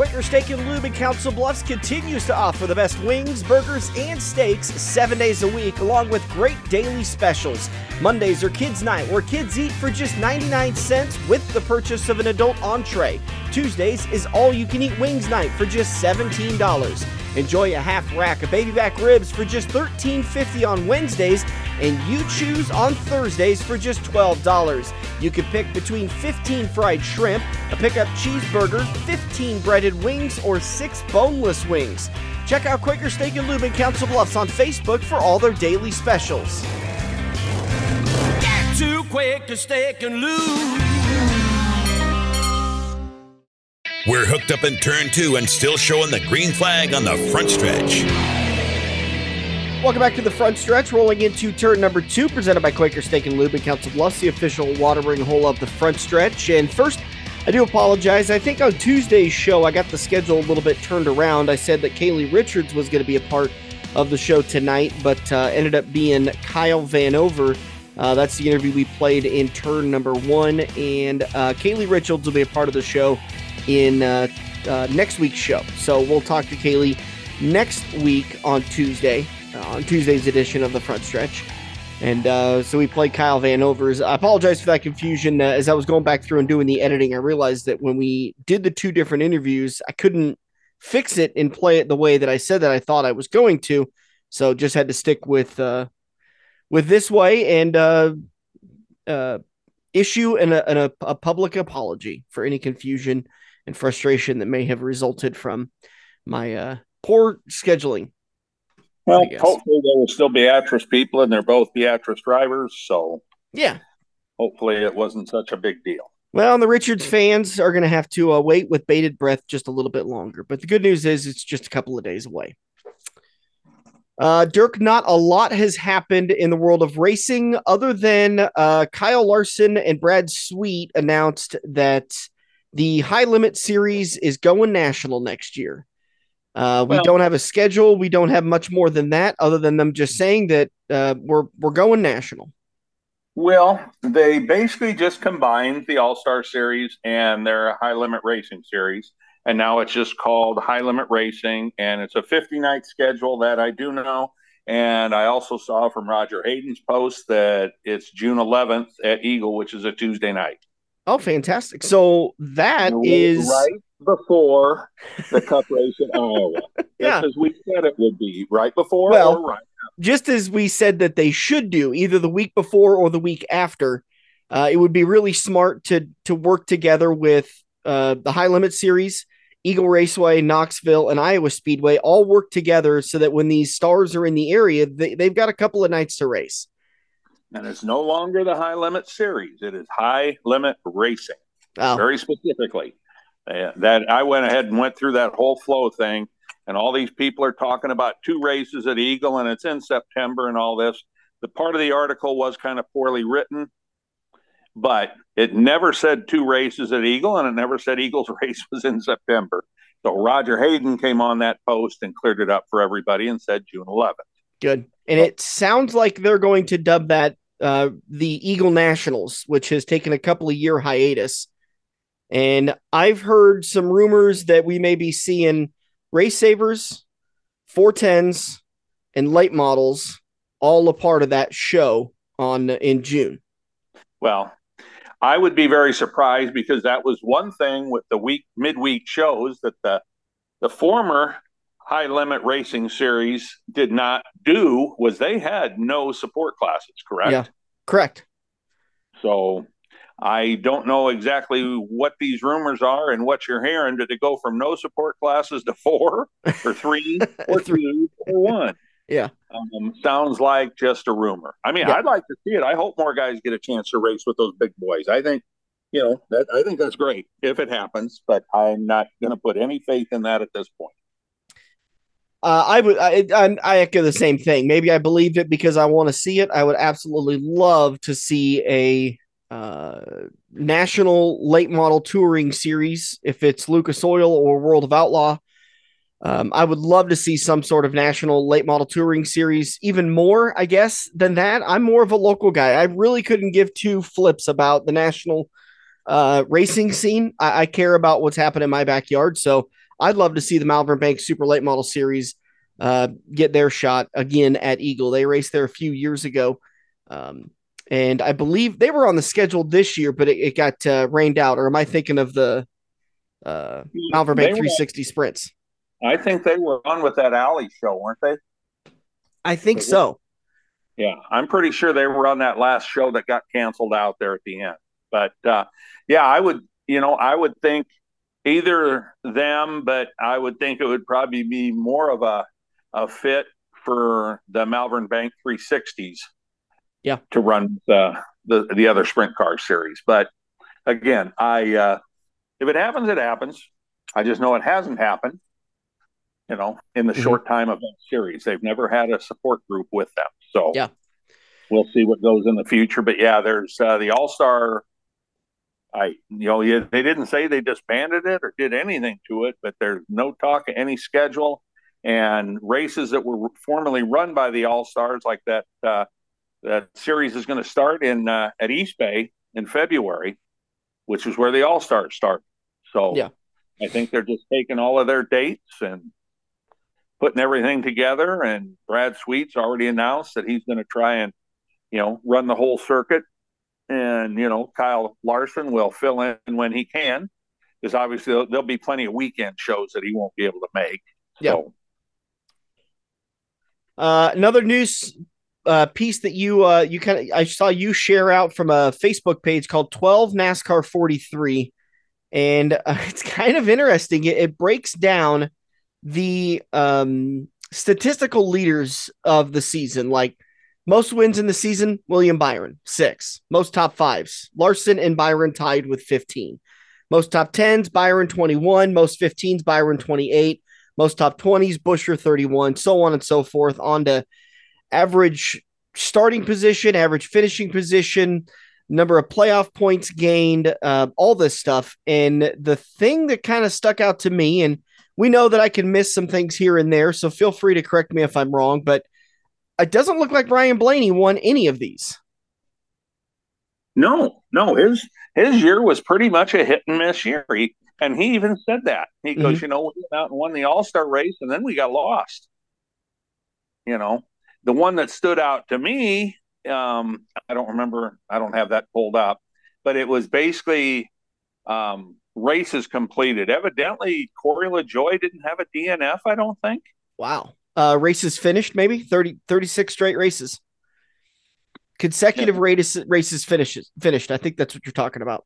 Speaker 4: Quaker Steak and Lube
Speaker 1: in Council Bluffs continues to offer the best wings, burgers, and steaks seven days a week, along with great daily specials. Mondays are Kids Night, where kids eat for just 99 cents with the purchase of an adult entree. Tuesdays is All You Can Eat Wings Night for just $17. Enjoy a half rack of baby back ribs for just $13.50 on Wednesdays, and you choose on Thursdays for just $12. You can pick between 15 fried shrimp, a pickup cheeseburger, 15 breaded wings, or 6 boneless wings. Check out Quaker Steak and Lube in Council Bluffs on Facebook for all their daily specials.
Speaker 4: Get to Quaker Steak and Lube.
Speaker 5: We're hooked up in turn two and still showing the green flag on the front stretch.
Speaker 1: Welcome back to the front stretch, rolling into turn number two, presented by Quaker Steak and Lube in Council Bluffs, the official watering hole of the front stretch. And first, I do apologize. I think on Tuesday's show, I got the schedule a little bit turned around. I said that Kaylee Richards was going to be a part of the show tonight, but uh, ended up being Kyle Vanover. Uh, that's the interview we played in turn number one, and uh, Kaylee Richards will be a part of the show in uh, uh, next week's show. So we'll talk to Kaylee next week on Tuesday, on Tuesday's edition of the front stretch. And uh, so we played Kyle Vanovers. I apologize for that confusion. Uh, as I was going back through and doing the editing, I realized that when we did the two different interviews, I couldn't fix it and play it the way that I said that I thought I was going to. So just had to stick with uh, with this way and uh, uh, issue an, an, a, a public apology for any confusion and frustration that may have resulted from my uh, poor scheduling.
Speaker 6: Well, hopefully there will still be Beatrice people, and they're both Beatrice drivers. So
Speaker 1: yeah,
Speaker 6: hopefully it wasn't such a big deal.
Speaker 1: Well, the Richards fans are going to have to uh, wait with bated breath just a little bit longer. But the good news is it's just a couple of days away. Uh, Dirk, not a lot has happened in the world of racing other than uh, Kyle Larson and Brad Sweet announced that the High Limit Series is going national next year. Uh, we well, don't have a schedule. We don't have much more than that, other than them just saying that uh, we're we're going national.
Speaker 6: Well, they basically just combined the All Star Series and their High Limit Racing Series, and now it's just called High Limit Racing, and it's a 50 night schedule that I do know. And I also saw from Roger Hayden's post that it's June 11th at Eagle, which is a Tuesday night.
Speaker 1: Oh, fantastic! So that is
Speaker 6: right before the Cup race in Iowa. yeah, as we said it would be right before well, right
Speaker 1: just as we said that they should do either the week before or the week after. Uh, it would be really smart to to work together with uh, the High Limit Series, Eagle Raceway, Knoxville, and Iowa Speedway all work together so that when these stars are in the area, they, they've got a couple of nights to race.
Speaker 6: And it's no longer the High Limit Series; it is High Limit Racing, oh. very specifically. That I went ahead and went through that whole flow thing and all these people are talking about two races at Eagle and it's in September and all this. The part of the article was kind of poorly written, but it never said two races at Eagle and it never said Eagle's race was in September. So Roger Hayden came on that post and cleared it up for everybody and said June 11th.
Speaker 1: Good. And it sounds like they're going to dub that uh, the Eagle Nationals, which has taken a couple of year hiatus. And I've heard some rumors that we may be seeing race savers, 410s, and late models all a part of that show on in June.
Speaker 6: Well, I would be very surprised because that was one thing with the week midweek shows that the the former high limit racing series did not do was they had no support classes, correct?
Speaker 1: Yeah. Correct.
Speaker 6: So I don't know exactly what these rumors are and what you're hearing. Did it go from no support classes to four or three or three or one?
Speaker 1: Yeah.
Speaker 6: Um, sounds like just a rumor. I mean, yeah. I'd like to see it. I hope more guys get a chance to race with those big boys. I think, you know, that I think that's great if it happens, but I'm not going to put any faith in that at this point.
Speaker 1: Uh, I would, I, I, I echo the same thing. Maybe I believed it because I want to see it. I would absolutely love to see a uh, national late model touring series, if it's Lucas Oil or World of Outlaw. Um, I would love to see some sort of national late model touring series, even more, I guess, than that. I'm more of a local guy. I really couldn't give two flips about the national uh, racing scene. I-, I care about what's happening in my backyard. So I'd love to see the Malvern Bank Super Late Model Series uh, get their shot again at Eagle. They raced there a few years ago. Um, and I believe they were on the schedule this year, but it, it got uh, rained out. Or am I thinking of the uh, Malvern Bank 360 sprints?
Speaker 6: I think they were on with that alley show, weren't they?
Speaker 1: I think so.
Speaker 6: Yeah, I'm pretty sure they were on that last show that got canceled out there at the end. But uh, yeah, I would, you know, I would think either them, but I would think it would probably be more of a a fit for the Malvern Bank 360s
Speaker 1: yeah.
Speaker 6: to run the the, the other sprint car series. But again i uh, if it happens it happens. I just know it hasn't happened you know in the mm-hmm. short time of that series. They've never had a support group with them. So
Speaker 1: yeah.
Speaker 6: we'll see what goes in the future. But yeah there's uh, the all-star I, you know, they didn't say they disbanded it or did anything to it, but there's no talk of any schedule. And races that were formerly run by the All Stars, like that uh, that series is going to start in uh, at East Bay in February, which is where the All Stars start. So
Speaker 1: yeah,
Speaker 6: I think they're just taking all of their dates and putting everything together. And Brad Sweet's already announced that he's going to try and you know run the whole circuit, and you know Kyle Larson will fill in when he can. because obviously there'll, there'll, be plenty of weekend shows that he won't be able to make.
Speaker 1: Yeah. Uh, another news uh, piece that you uh, you kind of I saw you share out from a Facebook page called 12 NASCAR 43, and uh, it's kind of interesting. It, it breaks down the um, statistical leaders of the season, like most wins in the season, William Byron, six. Most top fives, Larson and Byron tied with 15. Most top tens, Byron 21. Most 15s, Byron 28. Most top 20s, Buescher 31, so on and so forth. On to average starting position, average finishing position, number of playoff points gained, uh, all this stuff. And the thing that kind of stuck out to me, and we know that I can miss some things here and there, so feel free to correct me if I'm wrong, but it doesn't look like Ryan Blaney won any of these.
Speaker 6: No, no, his his year was pretty much a hit and miss year. He, and he even said that. He goes, mm-hmm. you know, we went out and won the All Star race, and then we got lost. You know, the one that stood out to me, um, I don't remember. I don't have that pulled up, but it was basically um, races completed. Evidently, Corey LaJoie didn't have a DNF. I don't think.
Speaker 1: Wow. Uh, races finished, maybe 30, 36 straight races. Consecutive yeah. races races finishes finished. I think that's what you're talking about.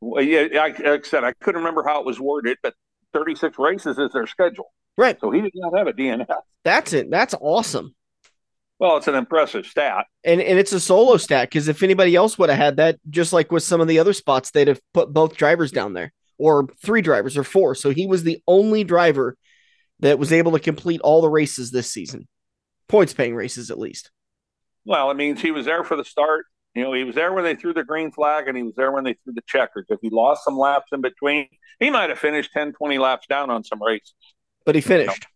Speaker 6: Well, yeah, like I said, I couldn't remember how it was worded, but 36 races is their schedule.
Speaker 1: Right.
Speaker 6: So he did not have a DNF.
Speaker 1: That's it. That's awesome.
Speaker 6: Well, it's an impressive stat.
Speaker 1: And and it's a solo stat because if anybody else would have had that, just like with some of the other spots, they'd have put both drivers down there, or three drivers, or four. So he was the only driver that was able to complete all the races this season, points paying races at least.
Speaker 6: Well, it means he was there for the start. You know, he was there when they threw the green flag and he was there when they threw the checkers. If he lost some laps in between, he might have finished 10, 20 laps down on some races.
Speaker 1: But he finished.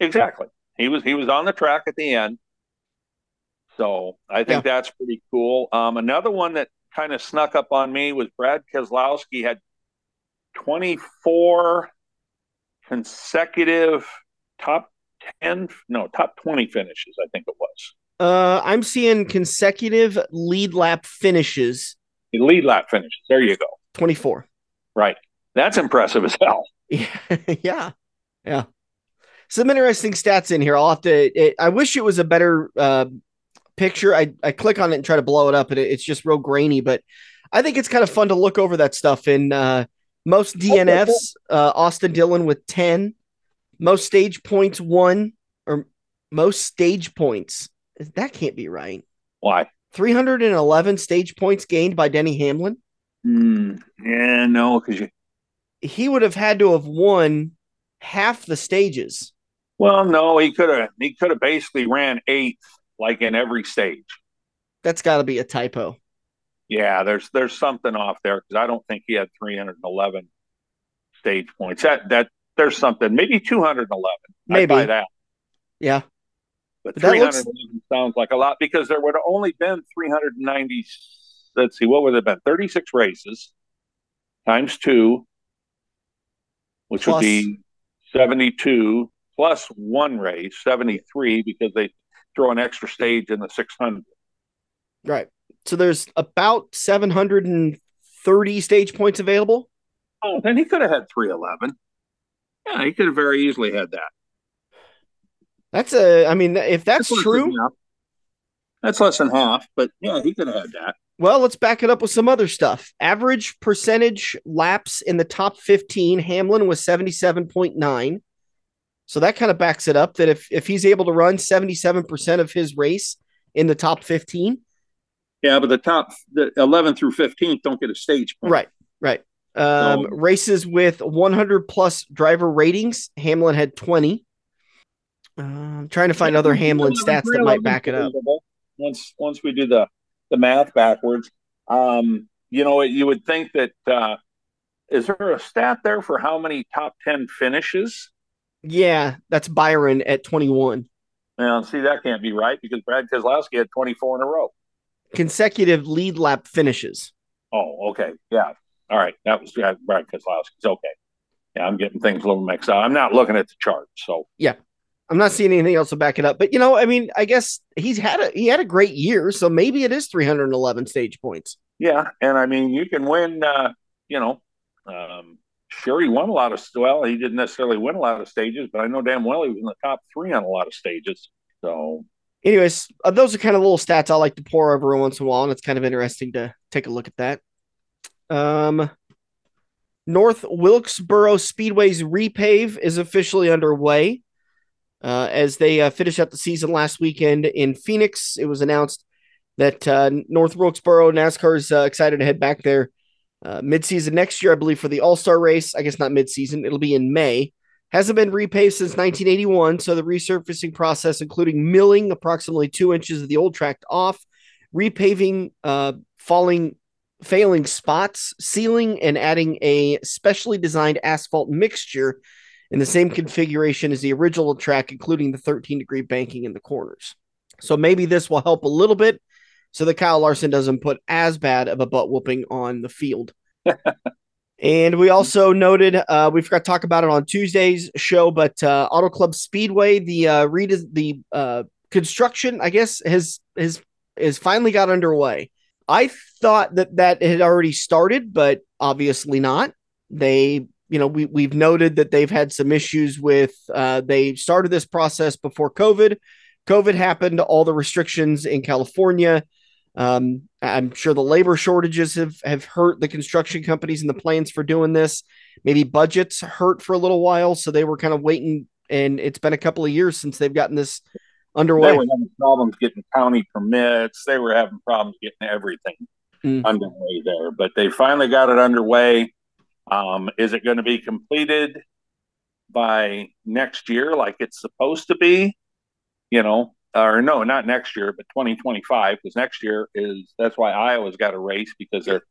Speaker 6: You know? Exactly. He was he was on the track at the end. So I think yeah. that's pretty cool. Um, another one that kind of snuck up on me was Brad Keselowski had 24 consecutive top 10, no, top 20 finishes, I think it was.
Speaker 1: Uh, I'm seeing consecutive lead lap finishes.
Speaker 6: Lead lap finishes. There you go.
Speaker 1: 24.
Speaker 6: Right. That's impressive as hell.
Speaker 1: yeah. Yeah. Some interesting stats in here. I'll have to, it, I wish it was a better uh, picture. I, I click on it and try to blow it up and it, it's just real grainy, but I think it's kind of fun to look over that stuff. In uh, most DNFs, uh, Austin Dillon with 10. Most stage points, one. Or most stage points. That can't be right.
Speaker 6: Why?
Speaker 1: 311 stage points gained by Denny Hamlin.
Speaker 6: Mm, yeah, no, because you...
Speaker 1: he would have had to have won half the stages.
Speaker 6: Well, no, he could have. He could have basically ran eighth, like in every stage.
Speaker 1: That's got to be a typo.
Speaker 6: Yeah, there's there's something off there because I don't think he had 311 stage points. That that there's something maybe 211.
Speaker 1: Maybe
Speaker 6: that.
Speaker 1: Yeah,
Speaker 6: but, but 311 looks... sounds like a lot because there would have only been 390. Let's see, what would have been 36 races times two, which plus... would be 72 plus one race, 73 because they throw an extra stage in the 600.
Speaker 1: Right. So there's about 730 stage points available.
Speaker 6: Oh, then he could have had 311. Yeah, he could have very easily had that.
Speaker 1: That's a, I mean, if that's, that's true,
Speaker 6: that's less than half, but yeah, he could have had that.
Speaker 1: Well, let's back it up with some other stuff. Average percentage laps in the top 15, Hamlin was 77.9. So that kind of backs it up that if, if he's able to run 77% of his race in the top 15,
Speaker 6: yeah, but the top the 11 through 15 don't get a stage point.
Speaker 1: Right, right. Um, so, races with 100 plus driver ratings, Hamlin had 20. Uh, I'm trying to find other Hamlin stats that might back it up.
Speaker 6: Once once we do the the math backwards, um, you know, you would think that uh, is there a stat there for how many top 10 finishes?
Speaker 1: Yeah, that's Byron at 21.
Speaker 6: Now, see, that can't be right because Brad Keselowski had 24 in a row
Speaker 1: consecutive lead lap finishes.
Speaker 6: Oh, okay. Yeah. All right. That was yeah, Brad Keselowski's. Okay. Yeah, I'm getting things a little mixed up. I'm not looking at the chart. So
Speaker 1: yeah. I'm not seeing anything else to back it up. But you know, I mean, I guess he's had a he had a great year, so maybe it is 311 stage points.
Speaker 6: Yeah, and I mean, you can win. Uh, you know, Um, sure, he won a lot of well, he didn't necessarily win a lot of stages, but I know damn well he was in the top three on a lot of stages. So,
Speaker 1: anyways, uh, those are kind of little stats I like to pour over once in a while, and it's kind of interesting to take a look at that. Um, North Wilkesboro Speedway's repave is officially underway. Uh, as they uh, finished up the season last weekend in Phoenix, it was announced that uh, North Wilkesboro NASCAR is uh, excited to head back there uh, midseason next year, I believe, for the All Star race. I guess not midseason; it'll be in May. Hasn't been repaved since 1981, so the resurfacing process, including milling approximately two inches of the old track off, repaving uh, falling failing spots, sealing, and adding a specially designed asphalt mixture in the same configuration as the original track, including the 13 degree banking in the corners. So maybe this will help a little bit so that Kyle Larson doesn't put as bad of a butt whooping on the field. and we also noted uh, we forgot to talk about it on Tuesday's show, but uh, Auto Club Speedway, the uh, read the uh, construction, I guess, has has has finally got underway. I thought that that had already started, but obviously not. They, you know, we we've noted that they've had some issues with. Uh, they started this process before COVID. COVID happened. All the restrictions in California um, I'm sure the labor shortages have, have hurt the construction companies and the plans for doing this. Maybe budgets hurt for a little while, so they were kind of waiting. And it's been a couple of years since they've gotten this underway.
Speaker 6: They were having problems getting county permits. They were having problems getting everything mm. underway there, but they finally got it underway. Um, is it going to be completed by next year, like it's supposed to be? You know, or no, not next year, but 2025, because next year is that's why Iowa's got a race because they're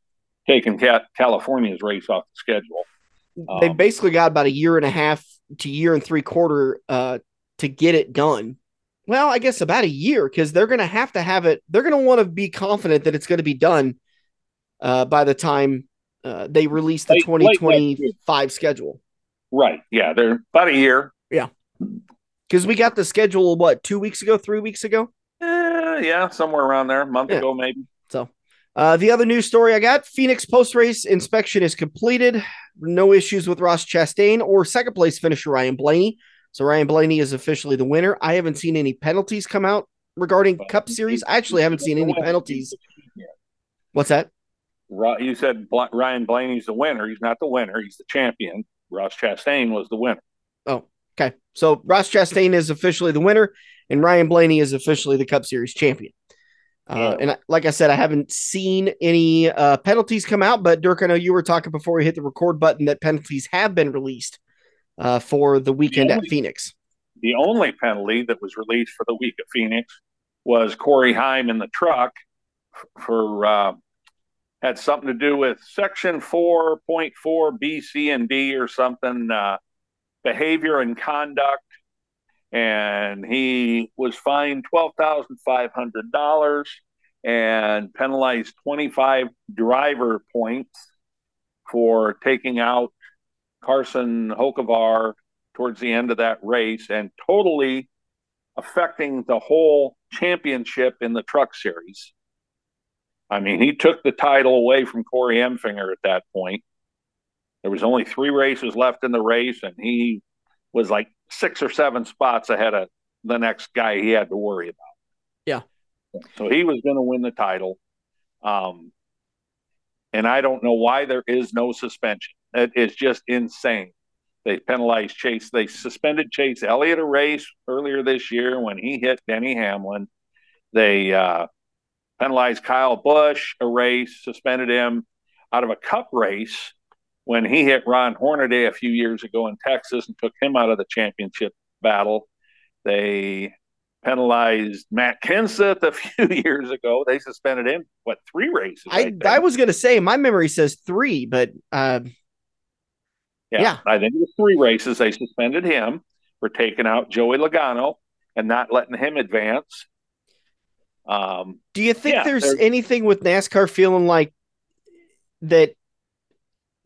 Speaker 6: taking California's race off the schedule.
Speaker 1: They've um, basically got about a year and a half to year and three quarter uh, to get it done. Well, I guess about a year because they're going to have to have it. They're going to want to be confident that it's going to be done uh, by the time uh, they release the late, 2025 late schedule.
Speaker 6: Right. Yeah. They're about a year.
Speaker 1: Yeah. Because we got the schedule, what, two weeks ago, three weeks ago?
Speaker 6: Uh, yeah, somewhere around there, a month yeah. ago, maybe.
Speaker 1: So, uh, the other news story I got Phoenix post race inspection is completed. No issues with Ross Chastain or second place finisher Ryan Blaney. So, Ryan Blaney is officially the winner. I haven't seen any penalties come out regarding Cup Series. I actually haven't seen any penalties. What's that?
Speaker 6: You said Ryan Blaney's the winner. He's not the winner, he's the champion. Ross Chastain was the winner.
Speaker 1: Oh, Okay. So Ross Chastain is officially the winner, and Ryan Blaney is officially the Cup Series champion. Uh, and I, like I said, I haven't seen any uh, penalties come out, but Dirk, I know you were talking before we hit the record button that penalties have been released uh, for the weekend the only, at Phoenix.
Speaker 6: The only penalty that was released for the week at Phoenix was Corey Heim in the truck for uh, had something to do with Section 4.4 B, C, and D or something. Behavior and conduct, and he was fined twelve thousand five hundred dollars and penalized twenty five driver points for taking out Carson Hocevar towards the end of that race and totally affecting the whole championship in the truck series. I mean, he took the title away from Corey Enfinger at that point. There was only three races left in the race, and he was like six or seven spots ahead of the next guy he had to worry about.
Speaker 1: Yeah.
Speaker 6: So he was going to win the title. Um, and I don't know why there is no suspension. It is just insane. They penalized Chase. They suspended Chase Elliott a race earlier this year when he hit Denny Hamlin. They uh, penalized Kyle Busch a race, suspended him out of a cup race when he hit Ron Hornaday a few years ago in Texas and took him out of the championship battle. They penalized Matt Kenseth a few years ago. They suspended him, what, three races?
Speaker 1: I, I, I was going to say, my memory says three, but uh,
Speaker 6: yeah, yeah, I think it was three races. They suspended him for taking out Joey Logano and not letting him advance.
Speaker 1: Um, Do you think yeah, there's, there's anything with NASCAR feeling like that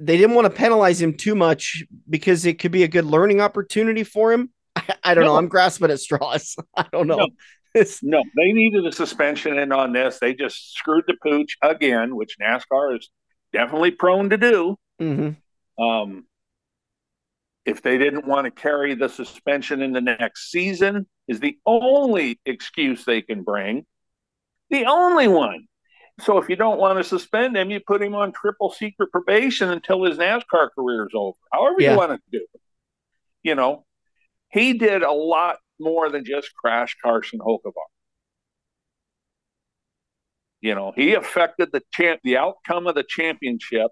Speaker 1: they didn't want to penalize him too much because it could be a good learning opportunity for him. I, I don't no. know. I'm grasping at straws. I don't know.
Speaker 6: No. no. they needed a suspension in on this. They just screwed the pooch again, which NASCAR is definitely prone to do.
Speaker 1: Mm-hmm.
Speaker 6: Um, if they didn't want to carry the suspension in the next season, is the only excuse they can bring. The only one. So if you don't want to suspend him, you put him on triple secret probation until his NASCAR career is over. However yeah. you want to do it. You know, he did a lot more than just crash Carson Hocevar. You know, he affected the champ, the outcome of the championship,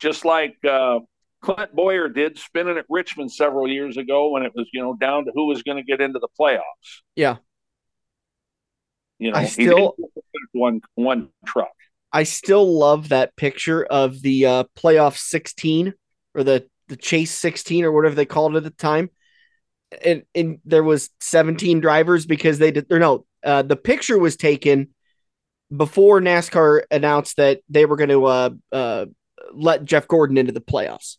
Speaker 6: just like uh, Clint Bowyer did spinning at Richmond several years ago when it was, you know, down to who was going to get into the playoffs.
Speaker 1: Yeah.
Speaker 6: You know, I still one one truck.
Speaker 1: I still love that picture of the uh, playoff 16 or the the chase 16 or whatever they called it at the time. And, and there was 17 drivers because they did or no, uh, the picture was taken before NASCAR announced that they were going to uh, uh, let Jeff Gordon into the playoffs.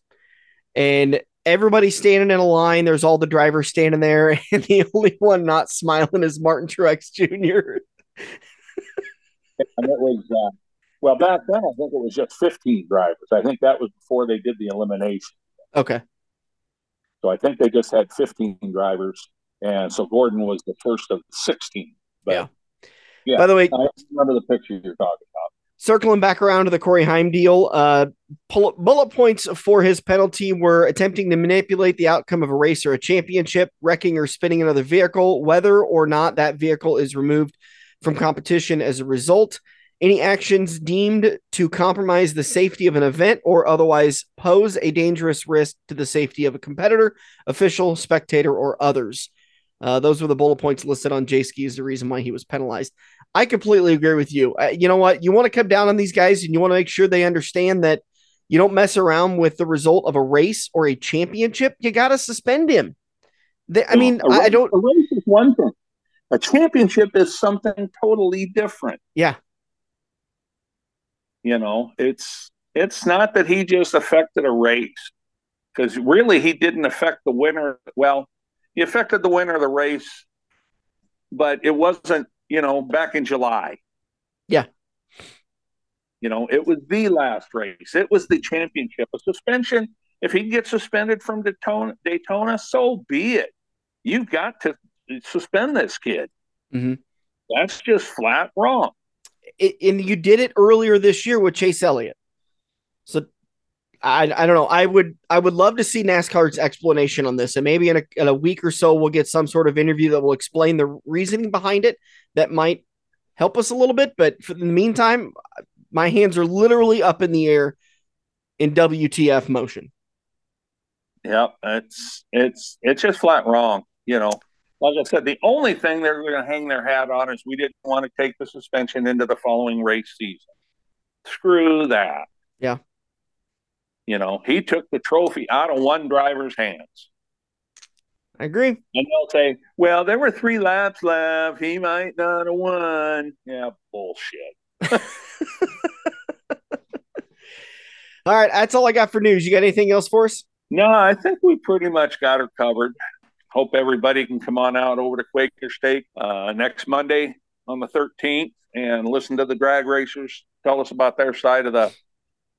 Speaker 1: And everybody's standing in a line. There's all the drivers standing there, and the only one not smiling is Martin Truex Jr.
Speaker 6: and it was, uh, well, back then, I think it was just 15 drivers. I think that was before they did the elimination.
Speaker 1: Okay.
Speaker 6: So I think they just had 15 drivers. And so Gordon was the first of 16. But
Speaker 1: yeah. Yeah. By the way,
Speaker 6: I remember the picture you're talking about.
Speaker 1: Circling back around to the Corey Heim deal, uh, bullet points for his penalty were attempting to manipulate the outcome of a race or a championship, wrecking or spinning another vehicle, whether or not that vehicle is removed from competition as a result. Any actions deemed to compromise the safety of an event or otherwise pose a dangerous risk to the safety of a competitor, official, spectator, or others. Uh, those were the bullet points listed on Jayski as the reason why he was penalized. I completely agree with you. Uh, you know what? You want to come down on these guys and you want to make sure they understand that you don't mess around with the result of a race or a championship. You got to suspend him. They, I mean, race, I don't.
Speaker 6: A race is one thing. A championship is something totally different.
Speaker 1: Yeah.
Speaker 6: You know, it's it's not that he just affected a race because really he didn't affect the winner. Well, he affected the winner of the race, but it wasn't, you know, back in July.
Speaker 1: Yeah.
Speaker 6: You know, it was the last race. It was the championship. A suspension, if he gets suspended from Daytona, Daytona so be it. You've got to suspend this kid.
Speaker 1: Mm-hmm.
Speaker 6: That's just flat wrong.
Speaker 1: It, and you did it earlier this year with Chase Elliott. So I, I don't know. I would I would love to see NASCAR's explanation on this, and maybe in a, in a week or so we'll get some sort of interview that will explain the reasoning behind it. That might help us a little bit. But for the meantime, my hands are literally up in the air in WTF motion.
Speaker 6: Yep, it's it's it's just flat wrong. You know, like I said, the only thing they're going to hang their hat on is we didn't want to take the suspension into the following race season. Screw that.
Speaker 1: Yeah.
Speaker 6: You know, he took the trophy out of one driver's hands.
Speaker 1: I agree. And
Speaker 6: they'll say, well, there were three laps left. He might not have won. Yeah, bullshit.
Speaker 1: all right. That's all I got for news. You got anything else for us?
Speaker 6: No, I think we pretty much got her covered. Hope everybody can come on out over to Quaker Steak uh, next Monday on the 13th and listen to the drag racers tell us about their side of the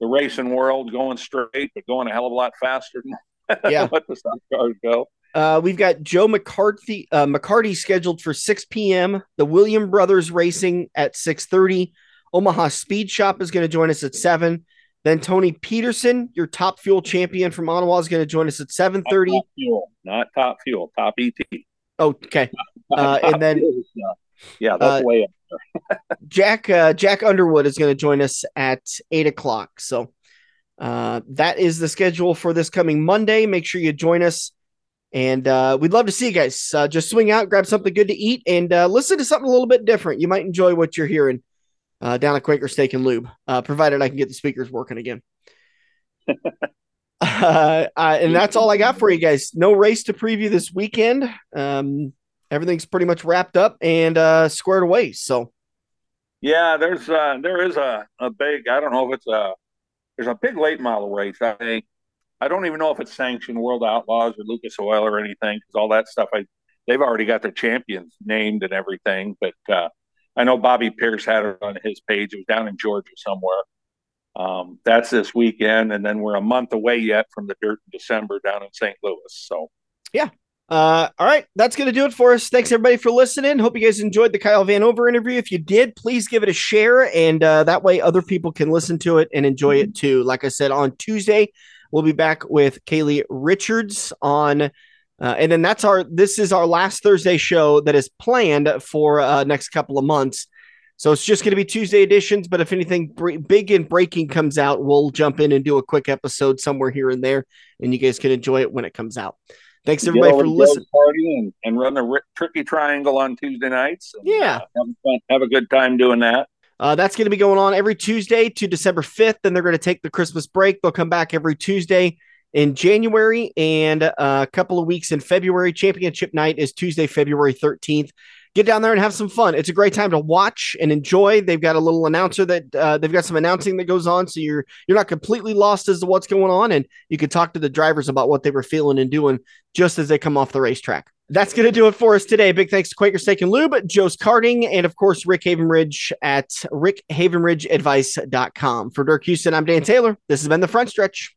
Speaker 6: the racing world going straight, but going a hell of a lot faster than yeah. let the stock cars go.
Speaker 1: Uh, we've got Joe McCarthy uh, McCarty scheduled for 6 p.m. The William Brothers Racing at 6:30. Omaha Speed Shop is going to join us at seven. Then Tony Peterson, your top fuel champion from Onawa, is going to join us at 7:30.
Speaker 6: Not fuel, not top fuel, top ET.
Speaker 1: Okay, uh, and then
Speaker 6: yeah, that's uh, way
Speaker 1: up Jack uh, Jack Underwood is going to join us at eight o'clock. So uh, that is the schedule for this coming Monday. Make sure you join us, and uh, we'd love to see you guys. Uh, just swing out, grab something good to eat, and uh, listen to something a little bit different. You might enjoy what you're hearing uh, down at Quaker Steak and Lube, uh, provided I can get the speakers working again. uh, and that's all I got for you guys. No race to preview this weekend. Um, everything's pretty much wrapped up and uh, squared away. So,
Speaker 6: yeah, there's uh, there is a, a big. I don't know if it's a there's a big late model race. I think I don't even know if it's sanctioned World Outlaws or Lucas Oil or anything because all that stuff. I they've already got their champions named and everything. But uh, I know Bobby Pierce had it on his page. It was down in Georgia somewhere. um, that's this weekend, and then we're a month away yet from the Dirt in December down in St. Louis. So,
Speaker 1: yeah. Uh, all right, that's going to do it for us. Thanks everybody for listening. Hope you guys enjoyed the Kyle Vanover interview. If you did, please give it a share, and uh, that way other people can listen to it and enjoy it too. Like I said, on Tuesday we'll be back with Kaylee Richards on, uh, and then that's our. This is our last Thursday show that is planned for uh, next couple of months. So it's just going to be Tuesday editions. But if anything big and breaking comes out, we'll jump in and do a quick episode somewhere here and there, and you guys can enjoy it when it comes out. Thanks everybody for listening.
Speaker 6: Party and, and run the tricky triangle on Tuesday nights. And,
Speaker 1: yeah, uh,
Speaker 6: have, fun, have a good time doing that.
Speaker 1: Uh, that's going to be going on every Tuesday to December 5th. Then they're going to take the Christmas break. They'll come back every Tuesday in January and uh, a couple of weeks in February. Championship night is Tuesday, February 13th get down there and have some fun. It's a great time to watch and enjoy. They've got a little announcer that uh, they've got some announcing that goes on, so you're you're not completely lost as to what's going on, and you can talk to the drivers about what they were feeling and doing just as they come off the racetrack. That's going to do it for us today. Big thanks to Quaker Steak and Lube, Joe's Karting, and of course, Rick Havenridge at rickhavenridgeadvice.com. For Dirk Houston, I'm Dan Taylor. This has been The Front Stretch.